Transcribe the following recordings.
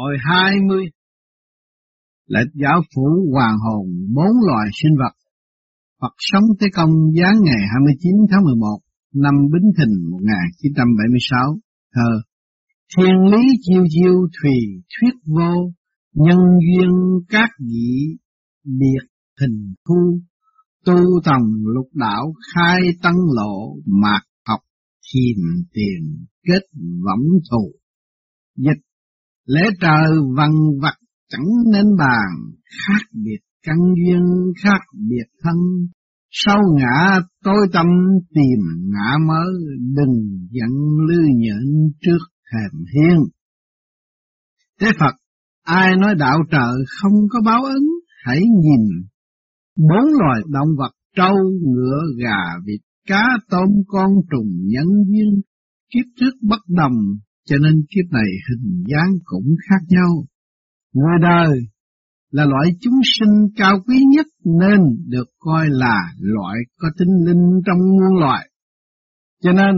Hồi hai mươi là giáo phủ hoàng hồn bốn loài sinh vật. Phật sống tới công giáng ngày 29 tháng 11 năm Bính Thìn 1976. Thơ Thiên lý chiêu chiêu thùy thuyết vô, nhân duyên các vị biệt hình thu, tu tòng lục đạo khai tăng lộ mạc học thiền tiền kết võng thù. Dịch lễ trời vần vặt chẳng nên bàn, khác biệt căn duyên khác biệt thân, sau ngã tôi tâm tìm ngã mớ, đừng giận lư nhẫn trước thềm hiên. Thế Phật, ai nói đạo trời không có báo ứng, hãy nhìn. Bốn loài động vật trâu, ngựa, gà, vịt, cá, tôm, con trùng, nhân duyên, kiếp trước bất đồng, cho nên kiếp này hình dáng cũng khác nhau. Người đời là loại chúng sinh cao quý nhất nên được coi là loại có tinh linh trong muôn loài. Cho nên,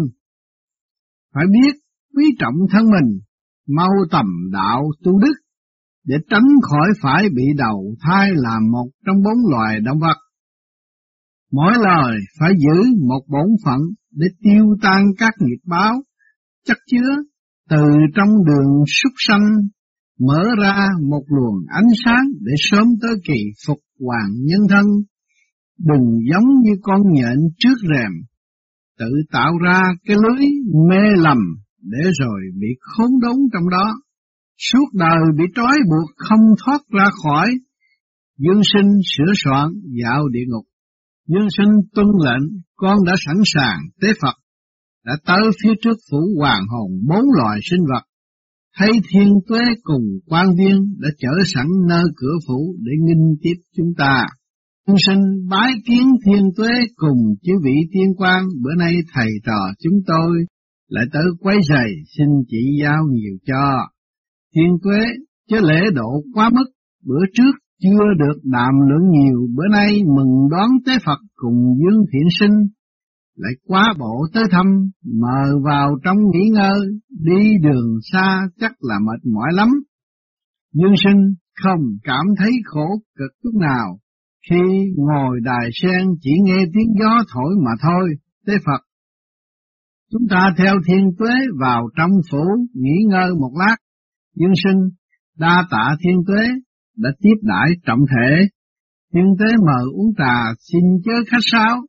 phải biết quý trọng thân mình, mau tầm đạo tu đức, để tránh khỏi phải bị đầu thai làm một trong bốn loài động vật. Mỗi lời phải giữ một bổn phận để tiêu tan các nghiệp báo, chất chứa từ trong đường súc sanh mở ra một luồng ánh sáng để sớm tới kỳ phục hoàng nhân thân. Đừng giống như con nhện trước rèm, tự tạo ra cái lưới mê lầm để rồi bị khốn đốn trong đó. Suốt đời bị trói buộc không thoát ra khỏi. Dương sinh sửa soạn dạo địa ngục. Dương sinh tuân lệnh, con đã sẵn sàng tế Phật, đã tới phía trước phủ hoàng hồn bốn loài sinh vật thấy thiên tuế cùng quan viên đã chở sẵn nơi cửa phủ để nghinh tiếp chúng ta. Chúng sinh bái kiến thiên tuế cùng chư vị tiên quan, bữa nay thầy trò chúng tôi lại tới quấy rầy xin chỉ giáo nhiều cho. Thiên tuế chứ lễ độ quá mức, bữa trước chưa được đàm lượng nhiều, bữa nay mừng đón tế Phật cùng dương thiện sinh, lại quá bộ tới thăm, mờ vào trong nghỉ ngơi, đi đường xa chắc là mệt mỏi lắm. Dương sinh không cảm thấy khổ cực chút nào, khi ngồi đài sen chỉ nghe tiếng gió thổi mà thôi, tế Phật. Chúng ta theo thiên tuế vào trong phủ nghỉ ngơi một lát, dương sinh đa tạ thiên tuế đã tiếp đãi trọng thể. Thiên tuế mời uống trà xin chớ khách sáo,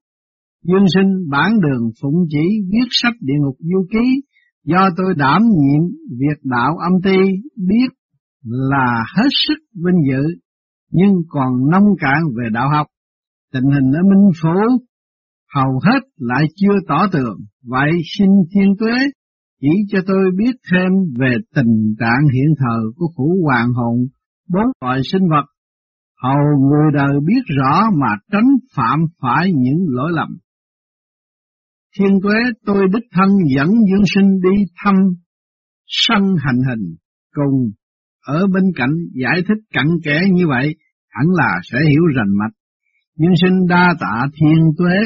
Dương sinh bản đường phụng chỉ viết sách địa ngục du ký, do tôi đảm nhiệm việc đạo âm ti biết là hết sức vinh dự, nhưng còn nông cạn về đạo học. Tình hình ở Minh Phủ hầu hết lại chưa tỏ tường, vậy xin thiên tuế chỉ cho tôi biết thêm về tình trạng hiện thời của phủ hoàng hồn bốn loại sinh vật, hầu người đời biết rõ mà tránh phạm phải những lỗi lầm. Thiên tuế tôi đích thân dẫn dương sinh đi thăm sân hành hình cùng ở bên cạnh giải thích cặn kẽ như vậy hẳn là sẽ hiểu rành mạch. Dương sinh đa tạ thiên tuế.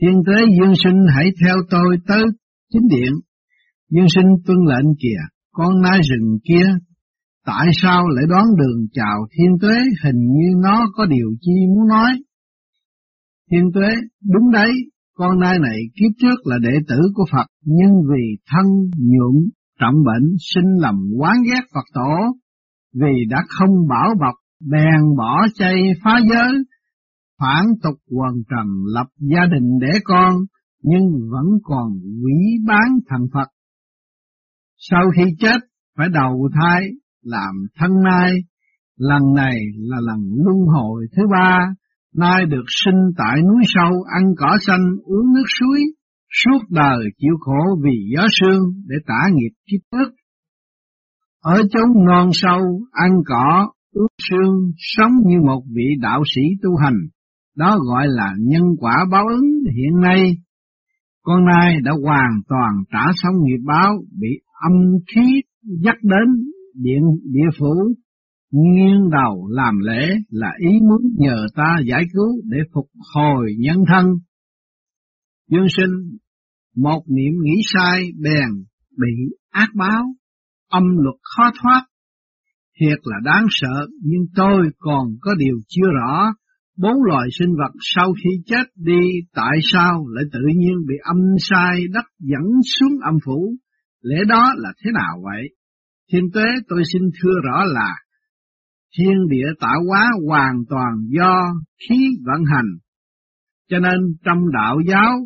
Thiên tuế dương sinh hãy theo tôi tới chính điện. Dương sinh tuân lệnh kìa, con nai rừng kia, tại sao lại đoán đường chào thiên tuế hình như nó có điều chi muốn nói. Thiên tuế, đúng đấy, con nai này kiếp trước là đệ tử của Phật, nhưng vì thân nhuộm trọng bệnh sinh lầm quán ghét Phật tổ, vì đã không bảo bọc bèn bỏ chay phá giới, phản tục quần trần lập gia đình để con, nhưng vẫn còn quỷ bán thần Phật. Sau khi chết, phải đầu thai làm thân nai, lần này là lần luân hồi thứ ba, nay được sinh tại núi sâu ăn cỏ xanh uống nước suối, suốt đời chịu khổ vì gió sương để tả nghiệp kiếp trước. Ở chốn non sâu, ăn cỏ, uống sương, sống như một vị đạo sĩ tu hành, đó gọi là nhân quả báo ứng hiện nay. Con nai đã hoàn toàn trả xong nghiệp báo, bị âm khí dắt đến điện địa phủ nghiêng đầu làm lễ là ý muốn nhờ ta giải cứu để phục hồi nhân thân. Dương sinh, một niệm nghĩ sai bèn bị ác báo, âm luật khó thoát, thiệt là đáng sợ, nhưng tôi còn có điều chưa rõ. Bốn loài sinh vật sau khi chết đi tại sao lại tự nhiên bị âm sai đất dẫn xuống âm phủ? Lẽ đó là thế nào vậy? Thiên tuế tôi xin thưa rõ là thiên địa tạo hóa hoàn toàn do khí vận hành. Cho nên trong đạo giáo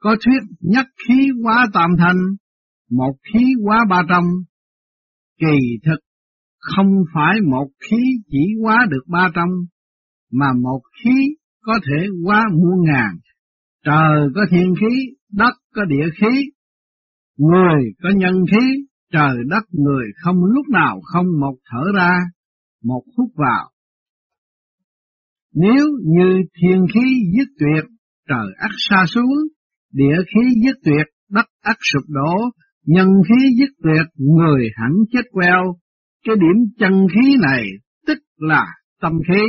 có thuyết nhất khí hóa tam thanh, một khí hóa ba trong. Kỳ thực không phải một khí chỉ hóa được ba trong, mà một khí có thể hóa muôn ngàn. Trời có thiên khí, đất có địa khí, người có nhân khí, trời đất người không lúc nào không một thở ra, một phút vào. Nếu như thiên khí dứt tuyệt, trời ắt xa xuống, địa khí dứt tuyệt, đất ắt sụp đổ, nhân khí dứt tuyệt, người hẳn chết queo. Cái điểm chân khí này tức là tâm khí.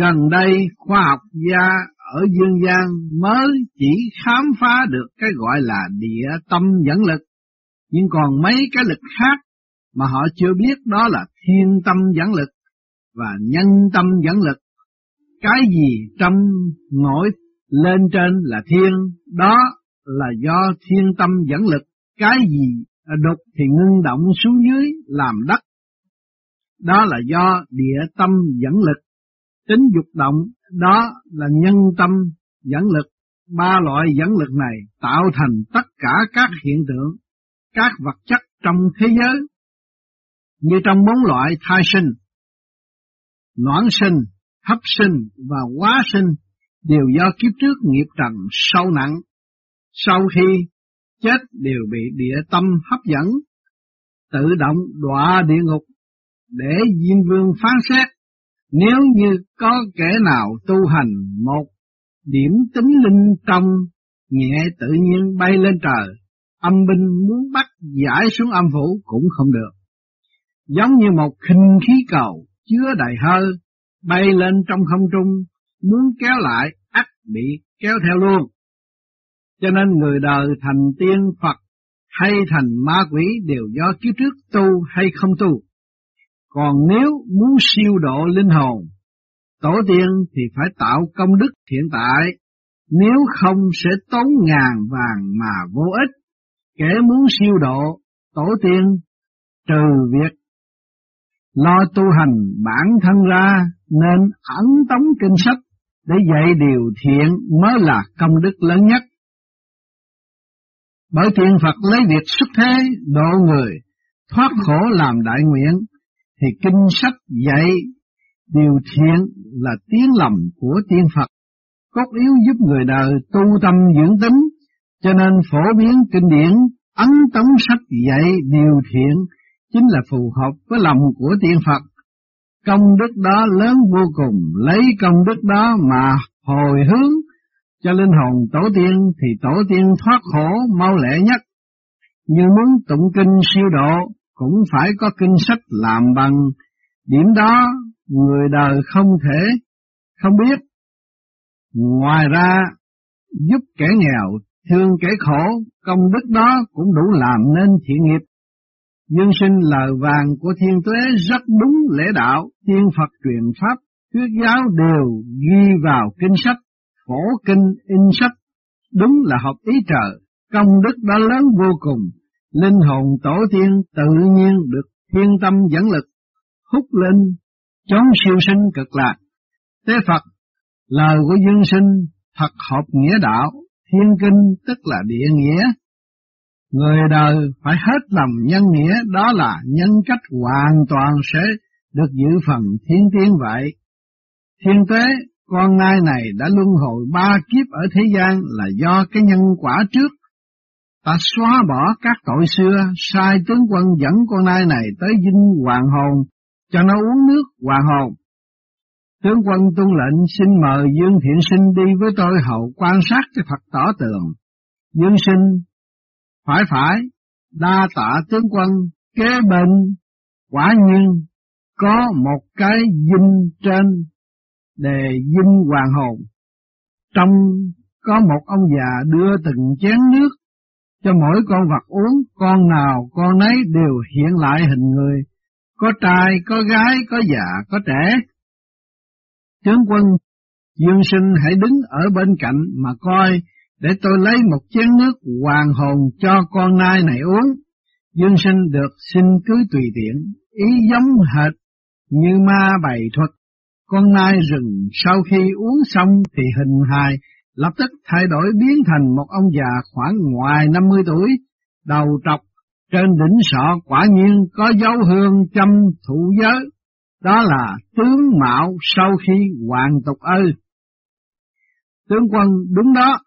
Gần đây khoa học gia ở dương gian mới chỉ khám phá được cái gọi là địa tâm dẫn lực, nhưng còn mấy cái lực khác mà họ chưa biết đó là thiên tâm dẫn lực và nhân tâm dẫn lực. Cái gì trong nổi lên trên là thiên, đó là do thiên tâm dẫn lực. Cái gì đục thì ngưng động xuống dưới làm đất. Đó là do địa tâm dẫn lực. Tính dục động, đó là nhân tâm dẫn lực. Ba loại dẫn lực này tạo thành tất cả các hiện tượng, các vật chất trong thế giới như trong bốn loại thai sinh, noãn sinh, hấp sinh và quá sinh đều do kiếp trước nghiệp trần sâu nặng. Sau khi chết đều bị địa tâm hấp dẫn, tự động đọa địa ngục để Diêm Vương phán xét. Nếu như có kẻ nào tu hành một điểm tính linh trong nhẹ tự nhiên bay lên trời, âm binh muốn bắt giải xuống âm phủ cũng không được giống như một khinh khí cầu chứa đầy hơi, bay lên trong không trung, muốn kéo lại, ắt bị kéo theo luôn. Cho nên người đời thành tiên Phật hay thành ma quỷ đều do kiếp trước tu hay không tu. Còn nếu muốn siêu độ linh hồn, tổ tiên thì phải tạo công đức hiện tại, nếu không sẽ tốn ngàn vàng mà vô ích. Kẻ muốn siêu độ, tổ tiên trừ việc lo tu hành bản thân ra nên ẩn tống kinh sách để dạy điều thiện mới là công đức lớn nhất. Bởi thiện Phật lấy việc xuất thế độ người, thoát khổ làm đại nguyện, thì kinh sách dạy điều thiện là tiếng lòng của tiên Phật, cốt yếu giúp người đời tu tâm dưỡng tính, cho nên phổ biến kinh điển ấn tống sách dạy điều thiện chính là phù hợp với lòng của tiên Phật. Công đức đó lớn vô cùng, lấy công đức đó mà hồi hướng cho linh hồn tổ tiên thì tổ tiên thoát khổ mau lẹ nhất. Như muốn tụng kinh siêu độ cũng phải có kinh sách làm bằng, điểm đó người đời không thể không biết. Ngoài ra, giúp kẻ nghèo, thương kẻ khổ, công đức đó cũng đủ làm nên thiện nghiệp. Nhân sinh lời vàng của thiên tuế rất đúng lễ đạo, thiên Phật truyền pháp, thuyết giáo đều ghi vào kinh sách, phổ kinh in sách, đúng là học ý trời, công đức đã lớn vô cùng, linh hồn tổ tiên tự nhiên được thiên tâm dẫn lực, hút lên, chống siêu sinh cực lạc. Tế Phật, lời của dương sinh thật hợp nghĩa đạo, thiên kinh tức là địa nghĩa, Người đời phải hết lòng nhân nghĩa đó là nhân cách hoàn toàn sẽ được giữ phần thiên tiên vậy. Thiên tế, con nai này đã luân hồi ba kiếp ở thế gian là do cái nhân quả trước. Ta xóa bỏ các tội xưa, sai tướng quân dẫn con nai này tới dinh hoàng hồn, cho nó uống nước hoàng hồn. Tướng quân tuân lệnh xin mời Dương Thiện Sinh đi với tôi hậu quan sát cái Phật tỏ tường. Dương Sinh phải phải, đa tạ tướng quân, kế bên, quả nhiên có một cái dinh trên đề dinh hoàng hồn. Trong có một ông già đưa từng chén nước cho mỗi con vật uống, con nào con nấy đều hiện lại hình người, có trai, có gái, có già, có trẻ. Tướng quân, Dương sinh hãy đứng ở bên cạnh mà coi, để tôi lấy một chén nước hoàng hồn cho con nai này uống. Dương sinh được xin cứ tùy tiện, ý giống hệt như ma bày thuật. Con nai rừng sau khi uống xong thì hình hài lập tức thay đổi biến thành một ông già khoảng ngoài 50 tuổi, đầu trọc, trên đỉnh sọ quả nhiên có dấu hương châm thụ giới, đó là tướng mạo sau khi hoàng tục ơi. Tướng quân đúng đó,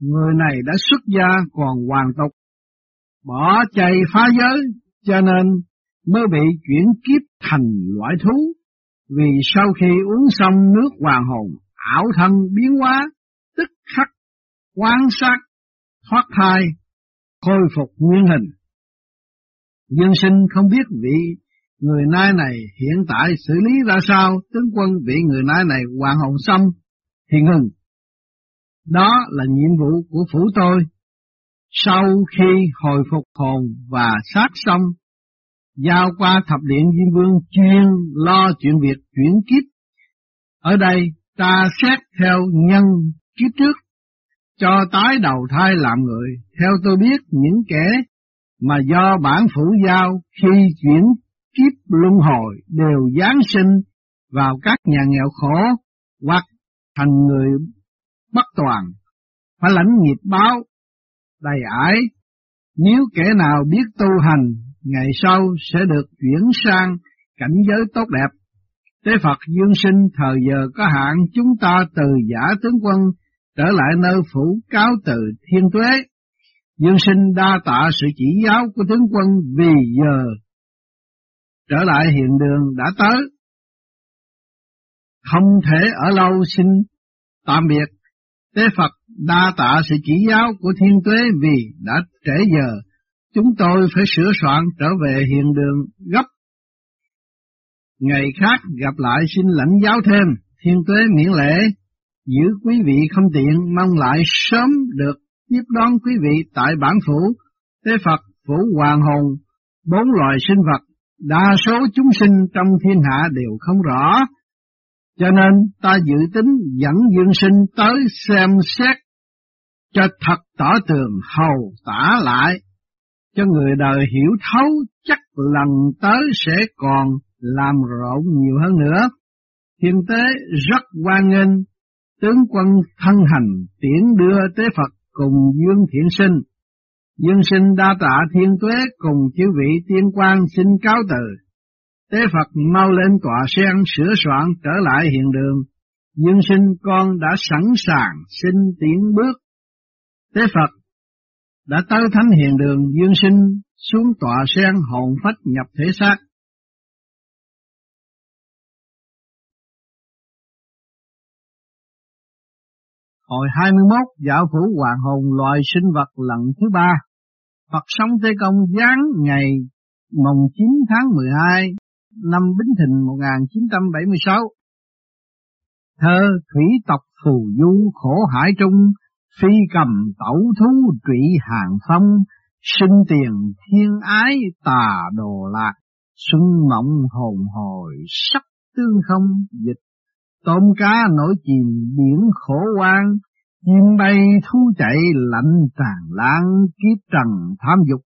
người này đã xuất gia còn hoàng tục, bỏ chạy phá giới, cho nên mới bị chuyển kiếp thành loại thú, vì sau khi uống xong nước hoàng hồn, ảo thân biến hóa, tức khắc quan sát, thoát thai, khôi phục nguyên hình. Dương sinh không biết vị người nai này hiện tại xử lý ra sao, tướng quân bị người nai này hoàng hồn xong thì ngừng. Đó là nhiệm vụ của phủ tôi. Sau khi hồi phục hồn và sát xong, giao qua thập điện Diêm Vương chuyên lo chuyện việc chuyển kiếp. Ở đây ta xét theo nhân kiếp trước, cho tái đầu thai làm người. Theo tôi biết những kẻ mà do bản phủ giao khi chuyển kiếp luân hồi đều giáng sinh vào các nhà nghèo khổ hoặc thành người bất toàn, phải lãnh nghiệp báo, đầy ải. Nếu kẻ nào biết tu hành, ngày sau sẽ được chuyển sang cảnh giới tốt đẹp. Tế Phật dương sinh thời giờ có hạn chúng ta từ giả tướng quân trở lại nơi phủ cáo từ thiên tuế. Dương sinh đa tạ sự chỉ giáo của tướng quân vì giờ trở lại hiện đường đã tới. Không thể ở lâu xin tạm biệt. Tế Phật đa tạ sự chỉ giáo của thiên tuế vì đã trễ giờ. Chúng tôi phải sửa soạn trở về hiện đường gấp. Ngày khác gặp lại xin lãnh giáo thêm, thiên tuế miễn lễ, giữ quý vị không tiện, mong lại sớm được tiếp đón quý vị tại bản phủ, tế Phật, phủ hoàng hồn, bốn loài sinh vật, đa số chúng sinh trong thiên hạ đều không rõ, cho nên ta dự tính dẫn dương sinh tới xem xét cho thật tỏ tường hầu tả lại, cho người đời hiểu thấu chắc lần tới sẽ còn làm rộn nhiều hơn nữa. Thiên tế rất quan nghênh, tướng quân thân hành tiễn đưa tế Phật cùng Dương Thiện Sinh. Dương sinh đa tạ thiên tuế cùng chư vị tiên quan xin cáo từ. Tế Phật mau lên tòa sen sửa soạn trở lại hiện đường. Dương sinh con đã sẵn sàng xin tiến bước. Tế Phật đã tới thánh hiện đường dương sinh xuống tòa sen hồn phách nhập thể xác. Hồi 21 dạo phủ hoàng hồn loài sinh vật lần thứ ba. Phật sống Tây Công giáng ngày mồng 9 tháng 12 năm Bính Thìn 1976. Thơ thủy tộc phù du khổ hải trung, phi cầm tẩu thú trụy hàng phong, sinh tiền thiên ái tà đồ lạc, xuân mộng hồn hồi sắc tương không dịch, tôm cá nổi chìm biển khổ quan, chim bay thú chạy lạnh tràn lan kiếp trần tham dục,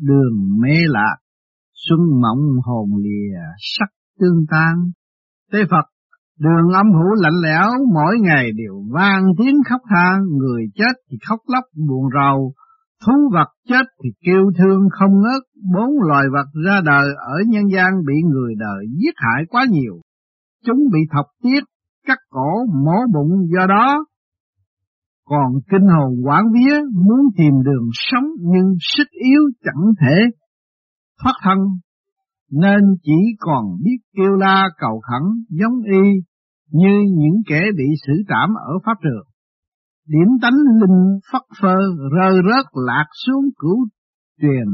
đường mê lạc, xuân mộng hồn lìa sắc tương tan. Tế Phật, đường âm hữu lạnh lẽo, mỗi ngày đều vang tiếng khóc than, người chết thì khóc lóc buồn rầu, thú vật chết thì kêu thương không ngớt, bốn loài vật ra đời ở nhân gian bị người đời giết hại quá nhiều. Chúng bị thọc tiết, cắt cổ, mổ bụng do đó. Còn kinh hồn quảng vía muốn tìm đường sống nhưng sức yếu chẳng thể thoát thân, nên chỉ còn biết kêu la cầu khẩn giống y như những kẻ bị xử trảm ở pháp trường. Điểm tánh linh phất phơ rơi rớt lạc xuống cửu truyền,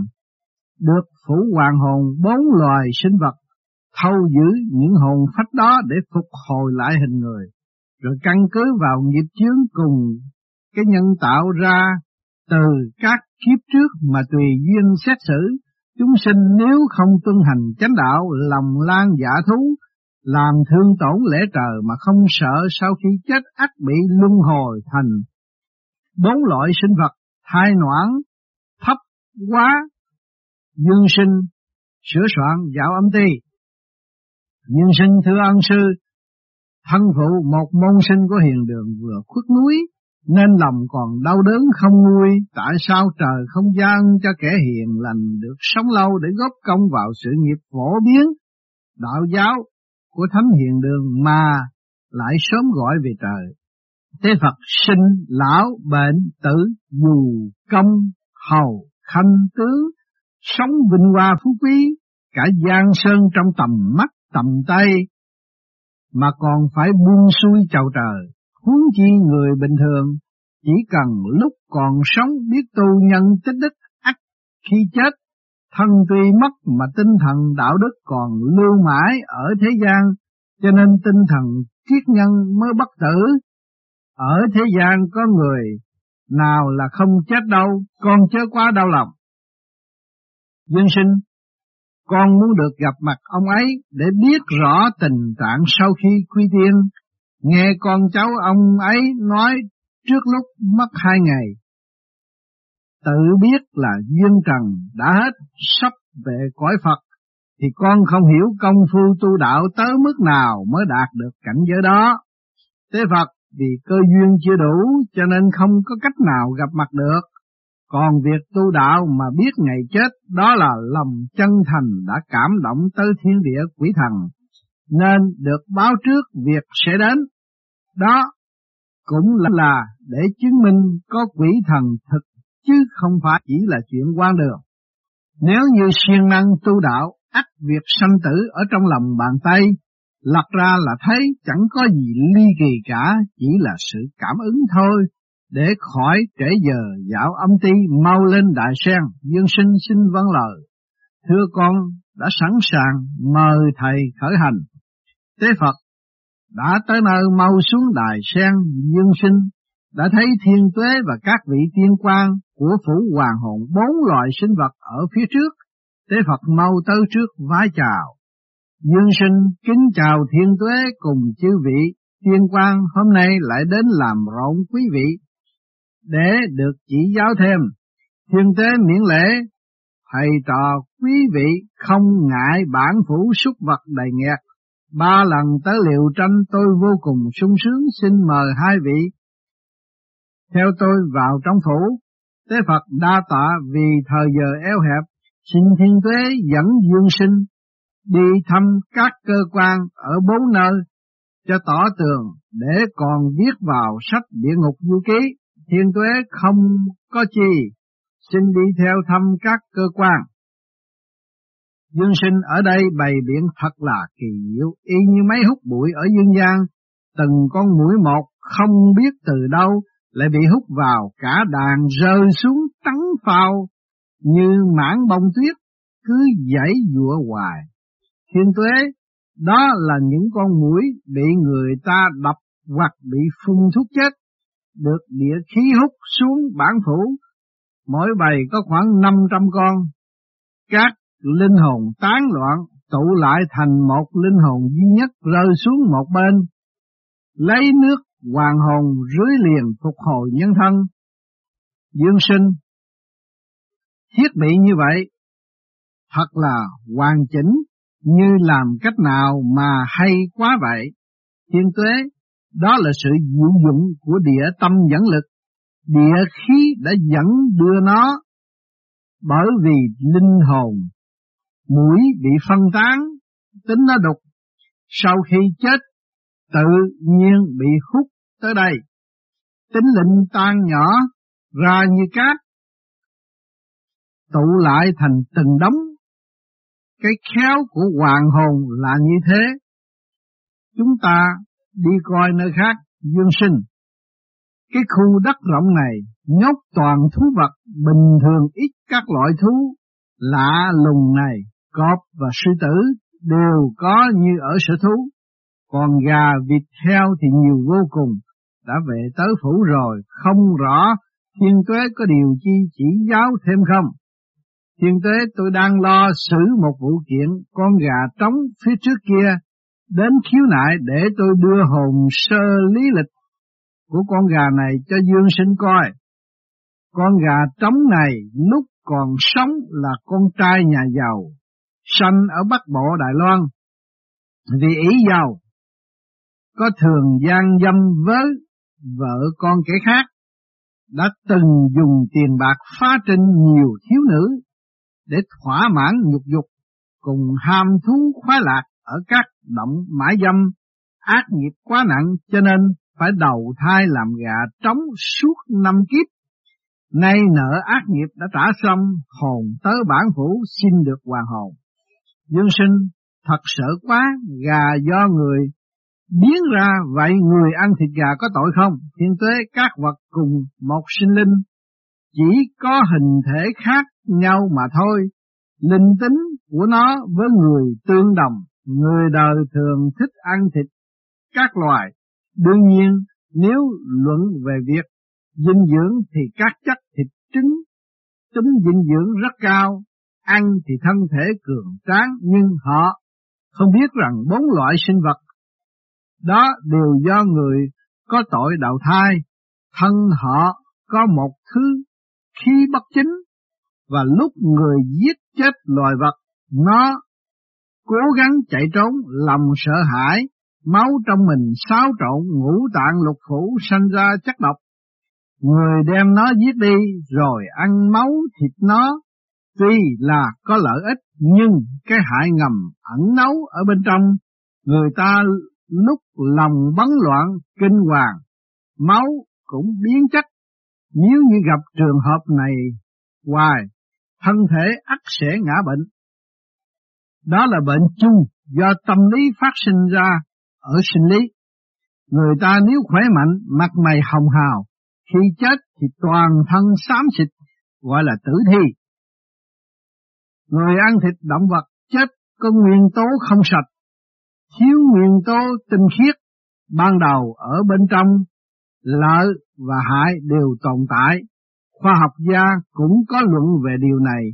được phủ hoàng hồn bốn loài sinh vật thâu giữ những hồn phách đó để phục hồi lại hình người, rồi căn cứ vào nghiệp chướng cùng cái nhân tạo ra từ các kiếp trước mà tùy duyên xét xử Chúng sinh nếu không tuân hành chánh đạo, lòng lan giả thú, làm thương tổn lễ trời mà không sợ sau khi chết ắt bị luân hồi thành bốn loại sinh vật thai noãn, thấp, quá, dương sinh, sửa soạn, dạo âm ti. Dương sinh thưa ân sư, thân phụ một môn sinh của hiền đường vừa khuất núi, nên lòng còn đau đớn không nguôi, tại sao trời không gian cho kẻ hiền lành được sống lâu để góp công vào sự nghiệp phổ biến đạo giáo của thánh hiền đường mà lại sớm gọi về trời. Thế Phật sinh, lão, bệnh, tử, dù, công, hầu, khanh tướng, sống vinh hoa phú quý, cả giang sơn trong tầm mắt tầm tay, mà còn phải buông xuôi chào trời, huống chi người bình thường, chỉ cần lúc còn sống biết tu nhân tích đức ắt khi chết, thân tuy mất mà tinh thần đạo đức còn lưu mãi ở thế gian, cho nên tinh thần triết nhân mới bất tử. Ở thế gian có người nào là không chết đâu, con chớ quá đau lòng. Dương sinh, con muốn được gặp mặt ông ấy để biết rõ tình trạng sau khi quy tiên. Nghe con cháu ông ấy nói trước lúc mất hai ngày. Tự biết là duyên trần đã hết, sắp về cõi Phật, thì con không hiểu công phu tu đạo tới mức nào mới đạt được cảnh giới đó. Thế Phật vì cơ duyên chưa đủ cho nên không có cách nào gặp mặt được. Còn việc tu đạo mà biết ngày chết đó là lòng chân thành đã cảm động tới thiên địa quỷ thần, nên được báo trước việc sẽ đến. Đó cũng là để chứng minh có quỷ thần thực chứ không phải chỉ là chuyện quan đường. Nếu như siêng năng tu đạo, ắt việc sanh tử ở trong lòng bàn tay, lật ra là thấy chẳng có gì ly kỳ cả, chỉ là sự cảm ứng thôi, để khỏi trễ giờ dạo âm ti mau lên đại sen, dương sinh xin vâng lời. Thưa con đã sẵn sàng mời thầy khởi hành. Tế Phật đã tới nơi mau xuống đài sen dương sinh, đã thấy thiên tuế và các vị tiên quan của phủ hoàng hồn bốn loại sinh vật ở phía trước, tế Phật mau tới trước vái chào. Dương sinh kính chào thiên tuế cùng chư vị tiên quan hôm nay lại đến làm rộn quý vị để được chỉ giáo thêm. Thiên tế miễn lễ, thầy trò quý vị không ngại bản phủ súc vật đầy nghẹt Ba lần tới liệu tranh tôi vô cùng sung sướng xin mời hai vị. Theo tôi vào trong phủ, Tế Phật đa tạ vì thời giờ eo hẹp, xin thiên tuế dẫn dương sinh đi thăm các cơ quan ở bốn nơi cho tỏ tường để còn viết vào sách địa ngục du ký. Thiên tuế không có chi, xin đi theo thăm các cơ quan. Dương sinh ở đây bày biện thật là kỳ diệu, y như mấy hút bụi ở dương gian, từng con mũi một không biết từ đâu lại bị hút vào cả đàn rơi xuống trắng phao như mảng bông tuyết cứ dãy dụa hoài. Thiên tuế, đó là những con mũi bị người ta đập hoặc bị phun thuốc chết, được địa khí hút xuống bản phủ, mỗi bầy có khoảng 500 con. Các linh hồn tán loạn tụ lại thành một linh hồn duy nhất rơi xuống một bên, lấy nước hoàng hồn rưới liền phục hồi nhân thân. Dương sinh thiết bị như vậy thật là hoàn chỉnh như làm cách nào mà hay quá vậy. Thiên tuế, đó là sự diệu dụng của địa tâm dẫn lực. Địa khí đã dẫn đưa nó bởi vì linh hồn mũi bị phân tán, tính nó đục, sau khi chết tự nhiên bị hút tới đây. Tính linh tan nhỏ ra như cát, tụ lại thành từng đống. Cái khéo của hoàng hồn là như thế. Chúng ta đi coi nơi khác dương sinh. Cái khu đất rộng này nhốt toàn thú vật bình thường ít các loại thú lạ lùng này cọp và sư tử đều có như ở sở thú, còn gà, vịt, heo thì nhiều vô cùng, đã về tới phủ rồi, không rõ thiên tuế có điều chi chỉ giáo thêm không. Thiên Tuế, tôi đang lo xử một vụ kiện con gà trống phía trước kia đến khiếu nại để tôi đưa hồn sơ lý lịch của con gà này cho Dương Sinh coi. Con gà trống này lúc còn sống là con trai nhà giàu, sanh ở Bắc Bộ Đài Loan. Vì ý giàu, có thường gian dâm với vợ con kẻ khác, đã từng dùng tiền bạc phá trên nhiều thiếu nữ để thỏa mãn nhục dục cùng ham thú khoái lạc ở các động mãi dâm ác nghiệp quá nặng cho nên phải đầu thai làm gà trống suốt năm kiếp. Nay nợ ác nghiệp đã trả xong, hồn tới bản phủ xin được hoàn hồn. Dương sinh thật sợ quá, gà do người biến ra vậy người ăn thịt gà có tội không? Thiên tế các vật cùng một sinh linh, chỉ có hình thể khác nhau mà thôi. Linh tính của nó với người tương đồng, người đời thường thích ăn thịt các loài. Đương nhiên, nếu luận về việc dinh dưỡng thì các chất thịt trứng, tính dinh dưỡng rất cao, ăn thì thân thể cường tráng nhưng họ không biết rằng bốn loại sinh vật đó đều do người có tội đạo thai, thân họ có một thứ khi bất chính và lúc người giết chết loài vật, nó cố gắng chạy trốn, lòng sợ hãi, máu trong mình xáo trộn ngũ tạng lục phủ sanh ra chất độc. Người đem nó giết đi rồi ăn máu thịt nó, tuy là có lợi ích nhưng cái hại ngầm ẩn nấu ở bên trong, người ta lúc lòng bấn loạn kinh hoàng, máu cũng biến chất. Nếu như gặp trường hợp này hoài thân thể ắt sẽ ngã bệnh. Đó là bệnh chung do tâm lý phát sinh ra ở sinh lý. Người ta nếu khỏe mạnh, mặt mày hồng hào, khi chết thì toàn thân xám xịt, gọi là tử thi. Người ăn thịt động vật chết có nguyên tố không sạch, thiếu nguyên tố tinh khiết, ban đầu ở bên trong, lợi và hại đều tồn tại, Khoa học gia cũng có luận về điều này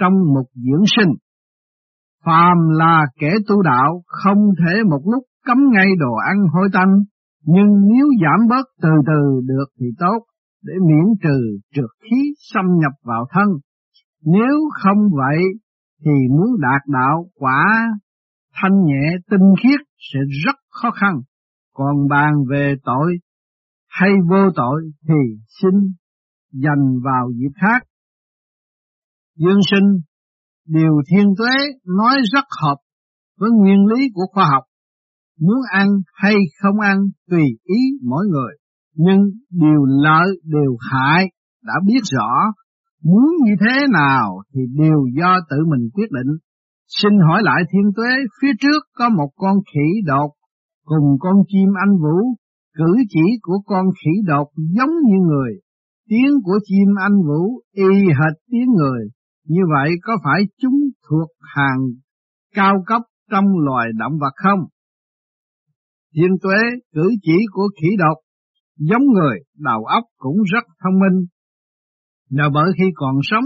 trong một dưỡng sinh. Phàm là kẻ tu đạo không thể một lúc cấm ngay đồ ăn hôi tanh, nhưng nếu giảm bớt từ từ được thì tốt, để miễn trừ trượt khí xâm nhập vào thân. Nếu không vậy thì muốn đạt đạo quả thanh nhẹ tinh khiết sẽ rất khó khăn. Còn bàn về tội hay vô tội thì xin dành vào dịp khác. Dương sinh, điều thiên tuế nói rất hợp với nguyên lý của khoa học. Muốn ăn hay không ăn tùy ý mỗi người, nhưng điều lợi điều hại đã biết rõ, muốn như thế nào thì đều do tự mình quyết định. Xin hỏi lại thiên tuế, phía trước có một con khỉ đột cùng con chim anh vũ, cử chỉ của con khỉ đột giống như người, tiếng của chim anh vũ y hệt tiếng người, như vậy có phải chúng thuộc hàng cao cấp trong loài động vật không? Thiên tuế cử chỉ của khỉ độc giống người, đầu óc cũng rất thông minh. Nhờ bởi khi còn sống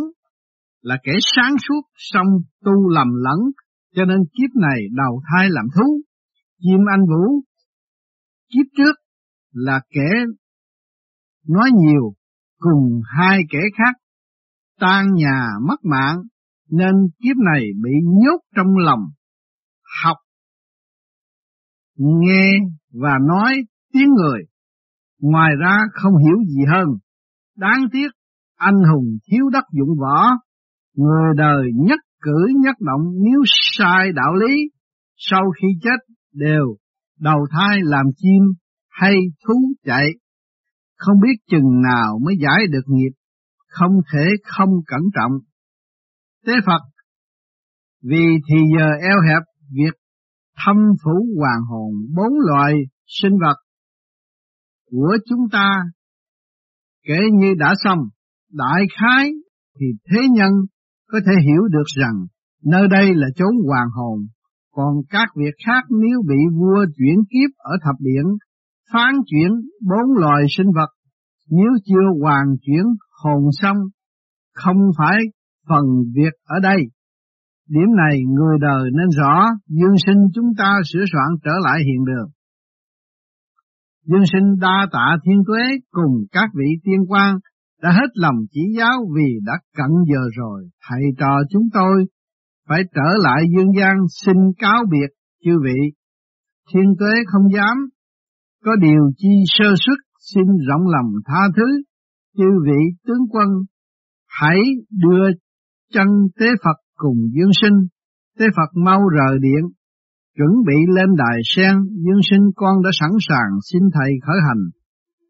là kẻ sáng suốt xong tu lầm lẫn, cho nên kiếp này đầu thai làm thú. Chim anh vũ kiếp trước là kẻ nói nhiều cùng hai kẻ khác tan nhà mất mạng nên kiếp này bị nhốt trong lòng học nghe và nói tiếng người ngoài ra không hiểu gì hơn đáng tiếc anh hùng thiếu đất dụng võ người đời nhất cử nhất động nếu sai đạo lý sau khi chết đều đầu thai làm chim hay thú chạy không biết chừng nào mới giải được nghiệp, không thể không cẩn trọng. Tế Phật, vì thì giờ eo hẹp việc thâm phủ hoàng hồn bốn loại sinh vật của chúng ta kể như đã xong, đại khái thì thế nhân có thể hiểu được rằng nơi đây là chốn hoàng hồn, còn các việc khác nếu bị vua chuyển kiếp ở thập điện phán chuyển bốn loài sinh vật, nếu chưa hoàn chuyển hồn xong, không phải phần việc ở đây. Điểm này người đời nên rõ, dương sinh chúng ta sửa soạn trở lại hiện đường. Dương sinh đa tạ thiên tuế cùng các vị tiên quan đã hết lòng chỉ giáo vì đã cận giờ rồi, thầy trò chúng tôi phải trở lại dương gian xin cáo biệt chư vị. Thiên tuế không dám, có điều chi sơ xuất xin rộng lòng tha thứ, chư vị tướng quân hãy đưa chân tế Phật cùng dương sinh, tế Phật mau rời điện, chuẩn bị lên đài sen, dương sinh con đã sẵn sàng xin thầy khởi hành.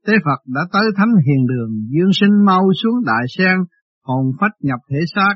Tế Phật đã tới thánh hiền đường, dương sinh mau xuống đại sen, hồn phách nhập thể xác,